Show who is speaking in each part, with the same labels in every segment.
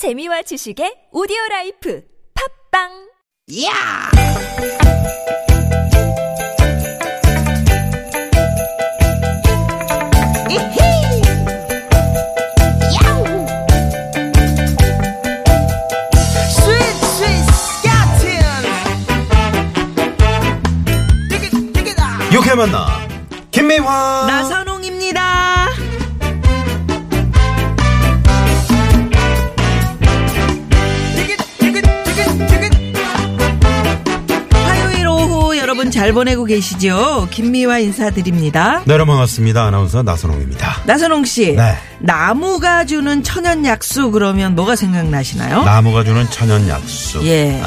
Speaker 1: 재미와 지식의 오디오 라이프 팝빵
Speaker 2: 야! 이히! 야우! 스윗 스윗! 디귿 디귿아!
Speaker 3: 유쾌 만나 김미화
Speaker 4: 나선 잘 보내고 계시죠? 김미화 인사드립니다.
Speaker 3: 네 여러분 반갑습니다 아나운서 나선홍입니다
Speaker 4: 나선홍 씨,
Speaker 3: 네.
Speaker 4: 나무가 주는 천연 약수 그러면 뭐가 생각나시나요?
Speaker 3: 나무가 주는 천연 약수
Speaker 4: 예.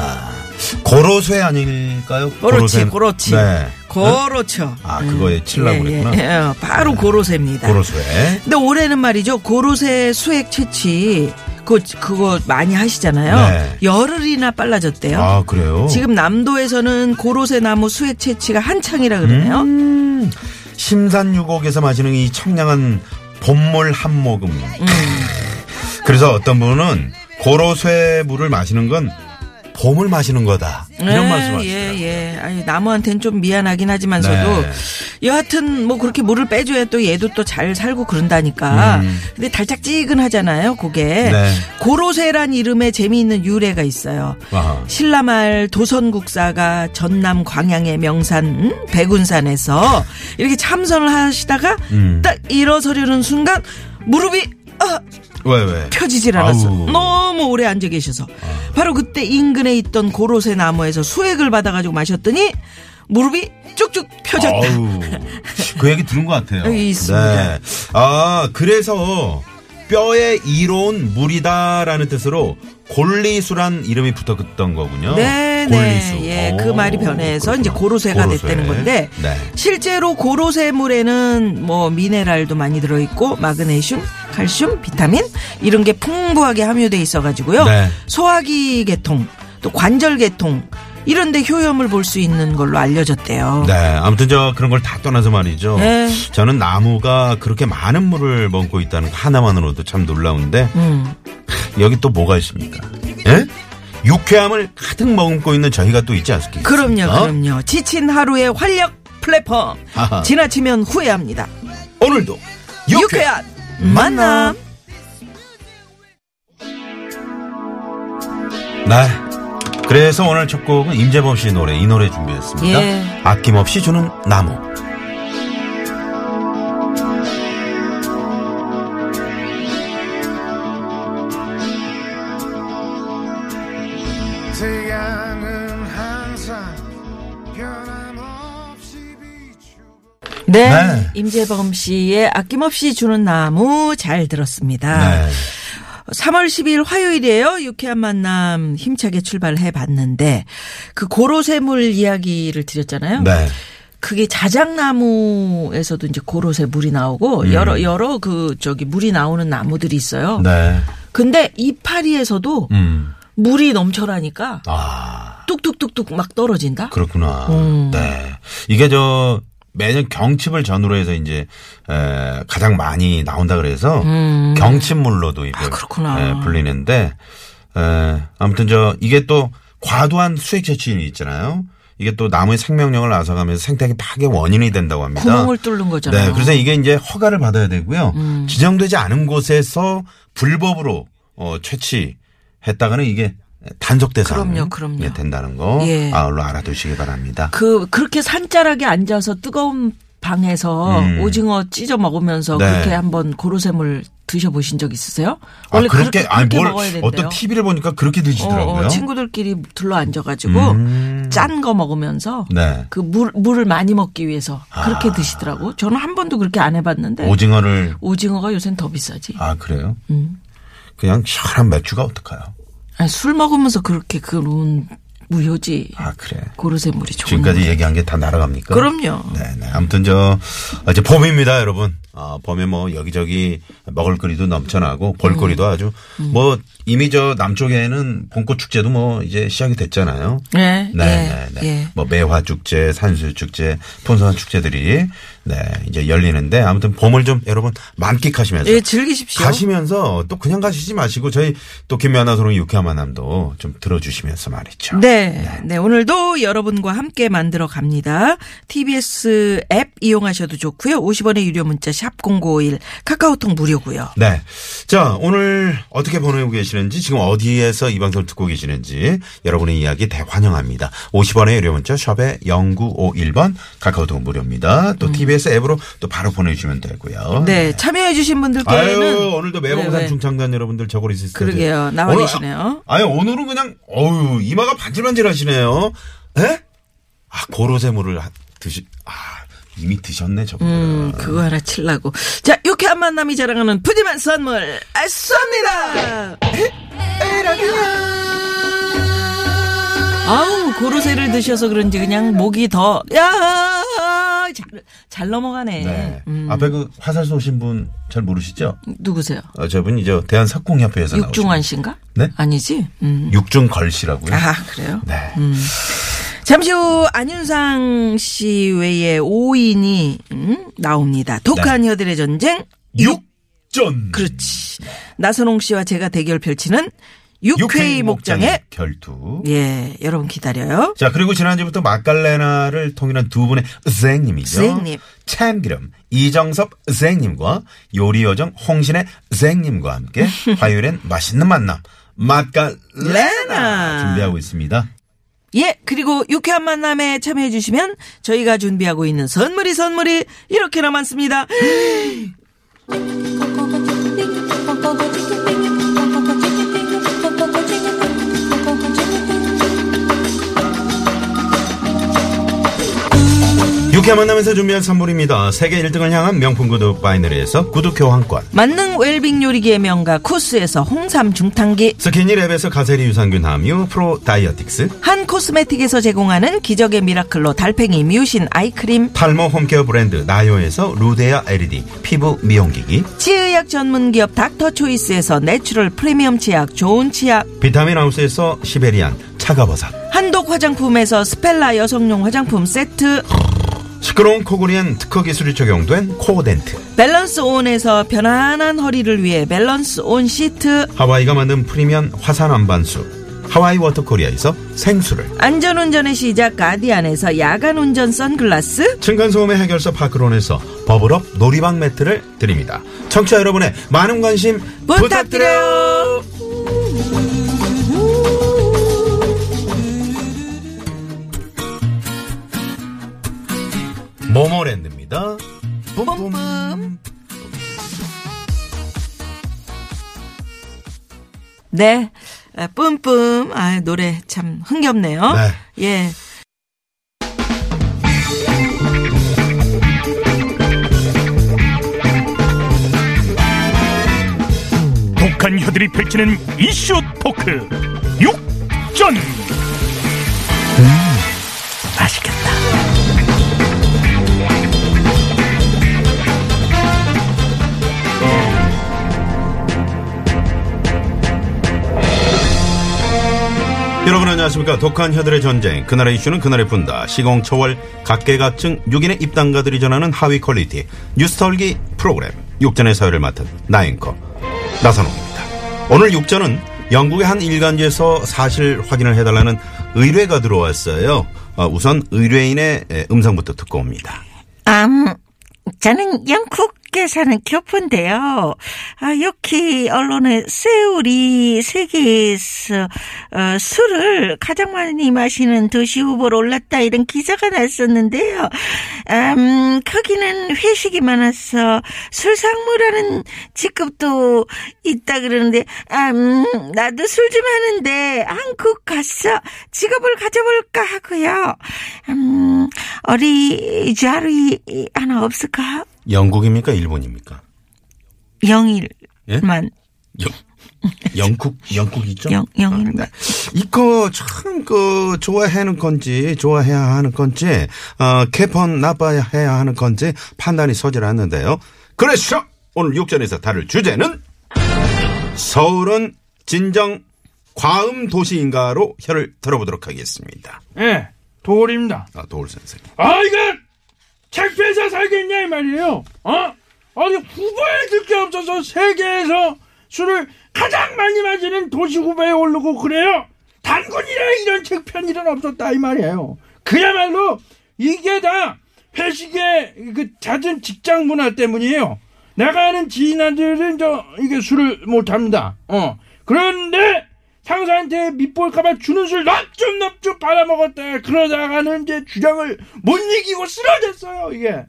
Speaker 3: 고로쇠 아닐까요?
Speaker 4: 그렇지. 그렇지.
Speaker 3: 네.
Speaker 4: 고로죠.
Speaker 3: 아, 그거에 칠라고
Speaker 4: 예,
Speaker 3: 그랬구나.
Speaker 4: 예, 예. 바로 고로쇠입니다.
Speaker 3: 고로쇠
Speaker 4: 근데 올해는 말이죠. 고로쇠 수액 채취 그거, 그거 많이 하시잖아요.
Speaker 3: 네.
Speaker 4: 열흘이나 빨라졌대요.
Speaker 3: 아 그래요?
Speaker 4: 지금 남도에서는 고로쇠 나무 수액 채취가 한창이라 그러네요.
Speaker 3: 음, 심산유곡에서 마시는 이 청량한 봄물 한 모금
Speaker 4: 음.
Speaker 3: 그래서 어떤 분은 고로쇠 물을 마시는 건 봄을 마시는 거다 이런
Speaker 4: 예,
Speaker 3: 말씀하시더라고요
Speaker 4: 예, 예. 아니, 나무한테는 좀 미안하긴 하지만서도
Speaker 3: 네.
Speaker 4: 여하튼 뭐 그렇게 물을 빼줘야 또 얘도 또 잘 살고 그런다니까.
Speaker 3: 음.
Speaker 4: 근데 달짝지근하잖아요, 그게.
Speaker 3: 네.
Speaker 4: 고로쇠란 이름에 재미있는 유래가 있어요.
Speaker 3: 아하.
Speaker 4: 신라말 도선국사가 전남 광양의 명산 음? 백운산에서 이렇게 참선을 하시다가
Speaker 3: 음.
Speaker 4: 딱 일어서려는 순간 무릎이 아,
Speaker 3: 왜 왜?
Speaker 4: 펴지질 않았어.
Speaker 3: 아우.
Speaker 4: 너무 오래 앉아 계셔서. 바로 그때 인근에 있던 고로쇠 나무에서 수액을 받아가지고 마셨더니 무릎이 쭉쭉 펴졌다.
Speaker 3: 아우, 그 얘기 들은 것 같아요.
Speaker 4: 여기 있습니다.
Speaker 3: 네. 아, 그래서 뼈에 이로운 물이다라는 뜻으로 골리수란 이름이 붙었던 거군요.
Speaker 4: 네,
Speaker 3: 골리수.
Speaker 4: 네. 예,
Speaker 3: 오,
Speaker 4: 그 말이 변해서
Speaker 3: 그렇구나.
Speaker 4: 이제 고로쇠가
Speaker 3: 고로쇠.
Speaker 4: 됐다는 건데
Speaker 3: 네.
Speaker 4: 실제로 고로쇠 물에는 뭐 미네랄도 많이 들어 있고 마그네슘, 칼슘, 비타민 이런 게 풍부하게 함유돼 있어가지고요.
Speaker 3: 네.
Speaker 4: 소화기 계통, 또 관절 계통 이런데 효염을 볼 수 있는 걸로 알려졌대요.
Speaker 3: 네, 아무튼 저 그런 걸 다 떠나서 말이죠.
Speaker 4: 네.
Speaker 3: 저는 나무가 그렇게 많은 물을 먹고 있다는 거 하나만으로도 참 놀라운데
Speaker 4: 음.
Speaker 3: 여기 또 뭐가 있습니까? 예? 유쾌함을 가득 머금고 있는 저희가 또 있지 않습니까?
Speaker 4: 그럼요,
Speaker 3: 어?
Speaker 4: 그럼요. 지친 하루의 활력 플랫폼.
Speaker 3: 아하.
Speaker 4: 지나치면 후회합니다.
Speaker 3: 오늘도
Speaker 4: 유쾌한 만남.
Speaker 3: 네. 그래서 오늘 첫 곡은 임재범 씨 노래 이 노래 준비했습니다.
Speaker 4: 예.
Speaker 3: 아낌없이 주는 나무.
Speaker 4: 네.
Speaker 3: 네.
Speaker 4: 임재범 씨의 아낌없이 주는 나무 잘 들었습니다.
Speaker 3: 네.
Speaker 4: 3월 10일 화요일이에요. 유쾌한 만남 힘차게 출발해 봤는데 그 고로쇠물 이야기를 드렸잖아요.
Speaker 3: 네.
Speaker 4: 그게 자작나무에서도 이제 고로쇠 물이 나오고 여러 여러 그 저기 물이 나오는 나무들이 있어요.
Speaker 3: 음. 네.
Speaker 4: 근데 이파리에서도
Speaker 3: 음.
Speaker 4: 물이 넘쳐나니까
Speaker 3: 아,
Speaker 4: 뚝뚝뚝뚝 막 떨어진다.
Speaker 3: 그렇구나.
Speaker 4: 음.
Speaker 3: 네. 이게 저 매년 경칩을 전후로 해서 이제 에, 가장 많이 나온다 그래서 경칩물로도 이걸
Speaker 4: 음. 아, 그렇구나.
Speaker 3: 에, 불리는데 에, 아무튼 저 이게 또 과도한 수액 채취이 있잖아요. 이게 또 나무의 생명력을 앗아가면서 생태계 파괴 원인이 된다고 합니다.
Speaker 4: 구멍을 뚫는 거잖아요. 음.
Speaker 3: 네, 그래서 이게 이제 허가를 받아야 되고요. 지정되지 않은 곳에서 불법으로 어, 채취 했다가는 이게 단속 대상
Speaker 4: 그럼요, 그럼요.
Speaker 3: 된다는 거
Speaker 4: 예.
Speaker 3: 아울러 알아두시기 바랍니다.
Speaker 4: 그 그렇게 산자락에 앉아서 뜨거운 방에서
Speaker 3: 음.
Speaker 4: 오징어 찢어 먹으면서
Speaker 3: 네.
Speaker 4: 그렇게 한번 고로쇠물 드셔보신 적 있으세요?
Speaker 3: 아, 그렇게 아니
Speaker 4: 그렇게
Speaker 3: 뭘
Speaker 4: 먹어야 된대요.
Speaker 3: 어떤 TV를 보니까 그렇게 드시더라고요.
Speaker 4: 어, 어, 친구들끼리 둘러 앉아가지고
Speaker 3: 음.
Speaker 4: 짠거 먹으면서
Speaker 3: 네.
Speaker 4: 그 물, 물을 많이 먹기 위해서 그렇게 드시더라고. 저는 한 번도 그렇게 안 해봤는데
Speaker 3: 오징어를
Speaker 4: 오징어가 요새는 더 비싸지.
Speaker 3: 아 그래요?
Speaker 4: 음.
Speaker 3: 그냥 시원한 맥주가 어떡해요?
Speaker 4: 아니, 술 먹으면서 그렇게 그런 무효지.
Speaker 3: 아 그래.
Speaker 4: 고로쇠 물이 좋은
Speaker 3: 지금까지 얘기한 게 다 날아갑니까?
Speaker 4: 그럼요.
Speaker 3: 네네. 아무튼 저 이제 봄입니다, 여러분. 아, 봄에 뭐 여기저기 먹을거리도 넘쳐나고 볼거리도 아주 뭐 이미 저 남쪽에는 봄꽃 축제도 뭐 이제 시작이 됐잖아요.
Speaker 4: 네,
Speaker 3: 네,
Speaker 4: 예,
Speaker 3: 네, 네.
Speaker 4: 예.
Speaker 3: 뭐 매화 축제, 산수 축제, 풍성한 축제들이 네, 이제 열리는데 아무튼 봄을 좀 여러분 만끽하시면서
Speaker 4: 예, 즐기십시오.
Speaker 3: 가시면서 또 그냥 가시지 마시고 저희 또 김연아 소롱 유쾌한 만남도 좀 들어주시면서 말이죠.
Speaker 4: 네, 네. 오늘도 여러분과 함께 만들어 갑니다. TBS 앱 이용하셔도 좋고요. 50원의 유료 문자 샵 #0951 카카오톡 무료고요.
Speaker 3: 네. 자, 오늘 어떻게 보내고 계시는지, 지금 어디에서 이 방송을 듣고 계시는지, 여러분의 이야기 대환영합니다. 50원의 유료 문자, 샵에 0951번, 카카오톡 무료입니다. 또 TBS 앱으로 또 바로 보내주시면 되고요.
Speaker 4: 음. 네, 참여해주신 분들께는
Speaker 3: 아유, 오늘도 매봉산
Speaker 4: 네, 네.
Speaker 3: 중창단 여러분들 저고리 있으세요.
Speaker 4: 그러게요. 나와 계시네요.
Speaker 3: 아유, 오늘은 그냥, 어유 이마가 반질반질 하시네요. 에? 아, 고로쇠물을 하- 드시, 아, 이미 드셨네, 저분들은.
Speaker 4: 음, 그거 하나 칠라고. 자, 유쾌한 만남이 자랑하는 푸짐한 선물 아, 쏩니다. 아우 고로쇠를 드셔서 그런지 그냥 목이 더 야, 잘, 잘 넘어가네.
Speaker 3: 네.
Speaker 4: 음,
Speaker 3: 앞에 그 화살 쏘신 분 잘 모르시죠?
Speaker 4: 누구세요?
Speaker 3: 어, 저분이 저 대한석공협회에서
Speaker 4: 육중환
Speaker 3: 나오신
Speaker 4: 씨인가?
Speaker 3: 네?
Speaker 4: 아니지? 음.
Speaker 3: 육중걸 씨라고요.
Speaker 4: 아, 그래요?
Speaker 3: 네.
Speaker 4: 잠시 후 안윤상 씨 외에 5인이 음, 나옵니다. 독한 혀들의 전쟁
Speaker 3: 육전.
Speaker 4: 그렇지. 나선홍 씨와 제가 대결 펼치는 육회의 목장의
Speaker 3: 결투.
Speaker 4: 예, 여러분 기다려요.
Speaker 3: 자, 그리고 지난주부터 마칼레나를 통일한 두 분의 선생님이죠.
Speaker 4: 선생님.
Speaker 3: 참기름 이정섭 선생님과 요리요정 홍신의 선생님과 함께 화요일엔 맛있는 만남 마칼레나
Speaker 4: 레나.
Speaker 3: 준비하고 있습니다.
Speaker 4: 예, 그리고 유쾌한 만남에 참여해 주시면 저희가 준비하고 있는 선물이 선물이 이렇게나 많습니다.
Speaker 3: 유쾌한 만남에서 준비한 선물입니다. 세계 1등을 향한 명품 구두 바이너리에서 구두 교환권.
Speaker 4: 만능 웰빙 요리기의 명가 코스에서 홍삼 중탕기.
Speaker 3: 스키니랩에서 가세리 유산균 함유 프로 다이어틱스.
Speaker 4: 한 코스메틱에서 제공하는 기적의 미라클로 달팽이 뮤신 아이크림.
Speaker 3: 탈모 홈케어 브랜드 나요에서 루데아 LED 피부 미용기기.
Speaker 4: 치의학 전문기업 닥터초이스에서 내추럴 프리미엄 치약 좋은 치약.
Speaker 3: 비타민 하우스에서 시베리안 차가버섯.
Speaker 4: 한독 화장품에서 스펠라 여성용 화장품 세트
Speaker 3: 시끄러운 코골이엔 특허 기술이 적용된 코어덴트.
Speaker 4: 밸런스 온에서 편안한 허리를 위해 밸런스 온 시트.
Speaker 3: 하와이가 만든 프리미엄 화산 암반수 하와이 워터코리아에서 생수를.
Speaker 4: 안전운전의 시작 가디안에서 야간 운전 선글라스.
Speaker 3: 층간소음의 해결사 파크론에서 버블업 놀이방 매트를 드립니다. 청취자 여러분의 많은 관심 부탁드려요.
Speaker 4: 부탁드려요. 네. 아, 뿜뿜. 아, 노래 참 흥겹네요.
Speaker 3: 네.
Speaker 4: 예.
Speaker 5: 독한 혀들이 펼치는 이슈 토크 육전 음, 맛있겠다
Speaker 3: 여러분 안녕하십니까? 독한 혀들의 전쟁. 그날의 이슈는 그날에 푼다. 시공초월 각계각층 6인의 입담가들이 전하는 high quality 뉴스털기 프로그램. 육전의 사회를 맡은 나앵커 나선홍입니다. 오늘 육전은 영국의 한 일간지에서 사실 확인을 해달라는 의뢰가 들어왔어요. 어, 우선 의뢰인의 에, 음성부터 듣고 옵니다.
Speaker 6: 음, 저는 영국 에 사는 교포인데요. 아, 여기 언론에 서울이 세계에서 어, 술을 가장 많이 마시는 도시 후보로 올랐다 이런 기사가 났었는데요. 음, 거기는 회식이 많아서 술상무라는 직급도 있다 그러는데, 음, 나도 술 좀 하는데 한국 가서 직업을 가져볼까 하고요. 음, 어리 자리 하나 없을까?
Speaker 3: 영국입니까 일본입니까
Speaker 6: 영일만.
Speaker 3: 예? 영, 영국 영국이죠
Speaker 6: 영- 영일만.
Speaker 3: 아, 네. 이거 참 그 좋아하는 건지 좋아해야 하는 건지 어 개펀 나빠야 해야 하는 건지 판단이 서질 않는데요. 그래서 오늘 육전에서 다룰 주제는 서울은 진정 과음 도시인가로 혀를 들어보도록 하겠습니다.
Speaker 5: 예 도울입니다
Speaker 3: 아 도울 선생.
Speaker 5: 아 이거
Speaker 7: 책회사 살겠냐 이 말이에요. 어? 아니 후보에 들게 없어서 세계에서 술을 가장 많이 마시는 도시 후보에 오르고 그래요. 단군이라 이런 책편 일은 없었다 이 말이에요. 그야말로 이게 다 회식의 그 잦은 직장 문화 때문이에요. 내가 아는 지인한테는 저 이게 술을 못 합니다. 어 그런데 상사한테 밑볼까봐 주는 술 넙죽 넙죽 받아먹었대. 그러다가는 이제 주량을 못 이기고 쓰러졌어요, 이게.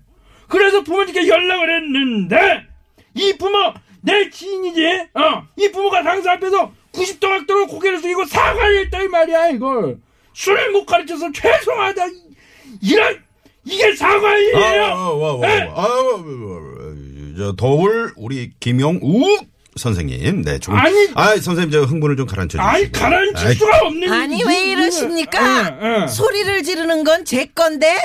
Speaker 7: 그래서 부모님께 연락을 했는데, 이 부모, 내 지인이지, 어, 이 부모가 상사 앞에서 90도 각도로 고개를 숙이고 사과를 했다, 이 말이야, 이걸. 술을 못 가르쳐서 죄송하다. 이- 이런, 이게 사과이에요!
Speaker 3: 아, 와, 와, 와,
Speaker 7: 예?
Speaker 3: 와. 아, 와, 와, 와. 저 더울 우리 김용욱 선생님, 네, 조금.
Speaker 7: 아니.
Speaker 3: 아, 선생님, 저 흥분을 좀 가라앉혀 주시고.
Speaker 7: 아니, 가라앉힐 수가 없는.
Speaker 4: 아니
Speaker 7: 이-
Speaker 4: 왜
Speaker 7: 이-
Speaker 4: 이러십니까?
Speaker 7: 예, 예.
Speaker 4: 소리를 지르는 건 제 건데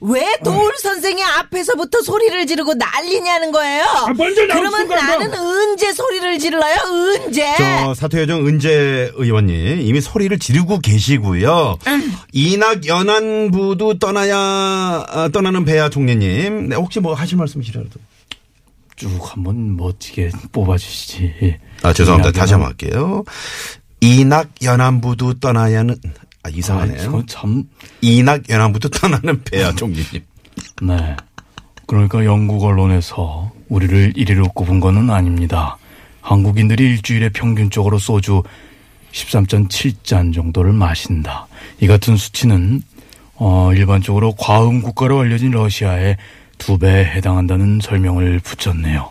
Speaker 4: 왜 도울 선생의 앞에서부터 소리를 지르고 난리냐는 거예요.
Speaker 7: 아, 먼저 나올
Speaker 4: 그러면
Speaker 7: 수가 없어.
Speaker 4: 나는 언제 소리를 질러요? 언제?
Speaker 3: 저 사퇴여정 은재 의원님 이미 소리를 지르고 계시고요. 이낙 연안부도 떠나야 아, 떠나는 배야 총리님. 네, 혹시 뭐 하실 말씀이시라도.
Speaker 7: 쭉 한번 멋지게 뽑아주시지.
Speaker 3: 아 죄송합니다. 다시 한번 할게요. 이낙 연안부도 떠나야는 아
Speaker 7: 아,
Speaker 3: 이상하네요.
Speaker 7: 이거 참,
Speaker 3: 이낙 연안부도 떠나는 배야 총리님.
Speaker 7: 네. 그러니까 영국 언론에서 우리를 1위로 꼽은 거는 아닙니다. 한국인들이 일주일에 평균적으로 소주 13.7잔 정도를 마신다. 이 같은 수치는 어, 일반적으로 과음 국가로 알려진 러시아의 두 배에 해당한다는 설명을 붙였네요.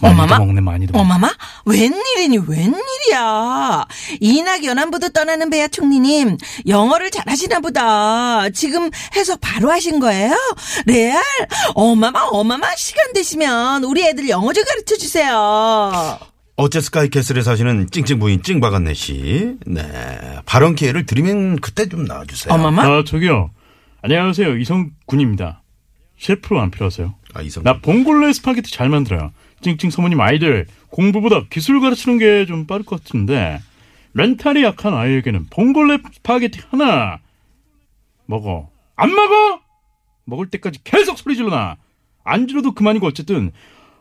Speaker 4: 어마마?
Speaker 7: 먹네, 많이도.
Speaker 4: 어마마? 웬일이니 웬일이야. 이낙 연안부도 떠나는 배야 총리님 영어를 잘하시나 보다. 지금 해석 바로 하신 거예요? 레알? 어마마 어마마 시간 되시면 우리 애들 영어 좀 가르쳐 주세요.
Speaker 3: 어째 스카이캐슬에 사시는 찡찡 부인 찡박았네 씨. 네. 발언 기회를 드리면 그때 좀 나와주세요.
Speaker 4: 어마마?
Speaker 7: 아, 저기요. 안녕하세요. 이성군입니다. 셰프 안 필요하세요?
Speaker 3: 아.
Speaker 7: 나 봉골레 스파게티 잘 만들어요. 찡찡 사모님 아이들 공부보다 기술 가르치는 게 좀 빠를 것 같은데 멘탈이 약한 아이에게는 봉골레 스파게티 하나 먹어. 안 먹어? 먹을 때까지 계속 소리 질러놔. 안주로도 그만이고 어쨌든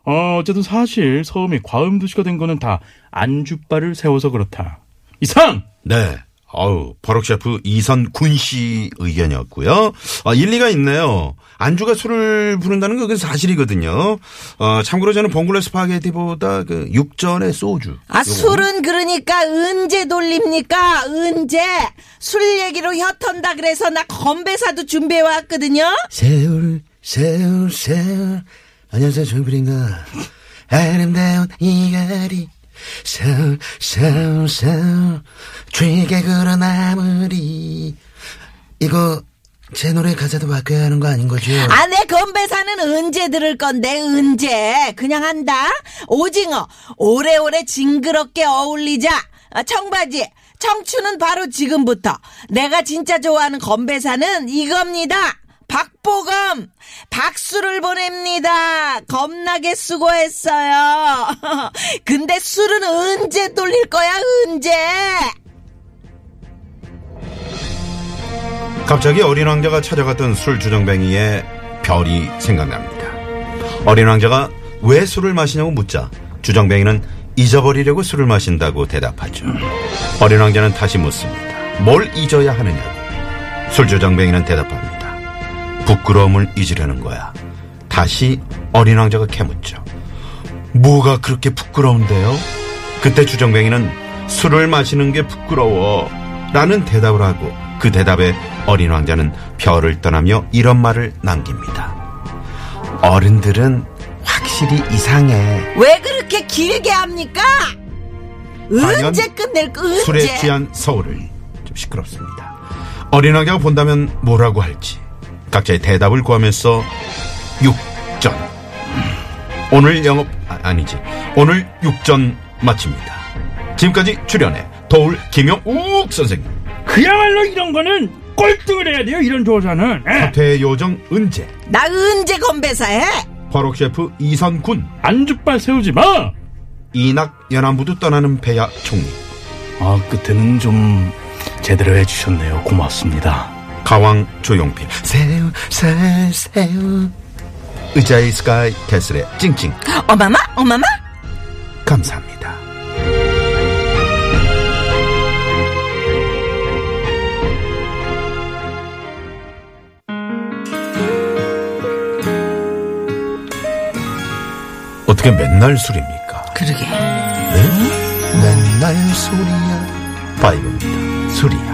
Speaker 7: 어 어쨌든 사실 처음에 과음 도시가 된 거는 다 안주바를 세워서 그렇다. 이상.
Speaker 3: 네. 아우, 버럭 셰프 이선 군 씨 의견이었고요. 아, 일리가 있네요. 안주가 술을 부른다는 건 그건 사실이거든요. 어, 참고로 저는 봉골레 스파게티보다 그 육전의 소주.
Speaker 4: 아,
Speaker 3: 요거.
Speaker 4: 술은 그러니까 언제 돌립니까? 언제? 술 얘기로 혀턴다 그래서 나 건배사도 준비해 왔거든요.
Speaker 3: 세월, 세월, 세월. 안녕하세요, 정필인가. 아름다운 이 거리. 세월, 세월. 죄객으로 나무리. 이거, 제 노래 가사도 바뀌어야 하는 거 아닌 거죠?
Speaker 4: 아, 내 건배사는 언제 들을 건데, 언제? 그냥 한다? 오징어, 오래오래 징그럽게 어울리자. 아, 청바지, 청춘은 바로 지금부터. 내가 진짜 좋아하는 건배사는 이겁니다. 박보검, 박수를 보냅니다. 겁나게 수고했어요. 근데 술은 언제 돌릴 거야, 언제?
Speaker 3: 갑자기 어린 왕자가 찾아갔던 술 주정뱅이의 별이 생각납니다. 어린 왕자가 왜 술을 마시냐고 묻자 주정뱅이는 잊어버리려고 술을 마신다고 대답하죠. 어린 왕자는 다시 묻습니다. 뭘 잊어야 하느냐고. 술 주정뱅이는 대답합니다. 부끄러움을 잊으려는 거야. 다시 어린 왕자가 캐묻죠. 뭐가 그렇게 부끄러운데요? 그때 주정뱅이는 술을 마시는 게 부끄러워. 라는 대답을 하고 그 대답에 어린 왕자는 별을 떠나며 이런 말을 남깁니다. 어른들은 확실히 이상해.
Speaker 4: 왜 그렇게 길게 합니까? 언제 끝낼 거, 언제?
Speaker 3: 술에 취한 서울을 좀 시끄럽습니다. 어린 왕자가 본다면 뭐라고 할지 각자의 대답을 구하면서 육전 오늘 영업 아, 아니지 오늘 육전 마칩니다. 지금까지 출연해 도울 김영욱 선생님
Speaker 7: 그야말로 이런 거는 꼴등을 해야 돼요. 이런 조사는. 예.
Speaker 3: 사퇴 요정 은재
Speaker 4: 나 언제 건배사해?
Speaker 3: 버럭 셰프 이선군
Speaker 7: 안주빨 세우지 마.
Speaker 3: 이낙 연안부도 떠나는 배야 총리
Speaker 7: 아 끝에는 좀 제대로 해주셨네요. 고맙습니다.
Speaker 3: 가왕 조용필 새우 새우 새우 의자의 스카이 캐슬의 찡찡
Speaker 4: 어마마 어마마
Speaker 3: 감사합니다. 어떻게 맨날 술입니까?
Speaker 4: 그러게
Speaker 3: 맨날 술이야. 파이브입니다. 술이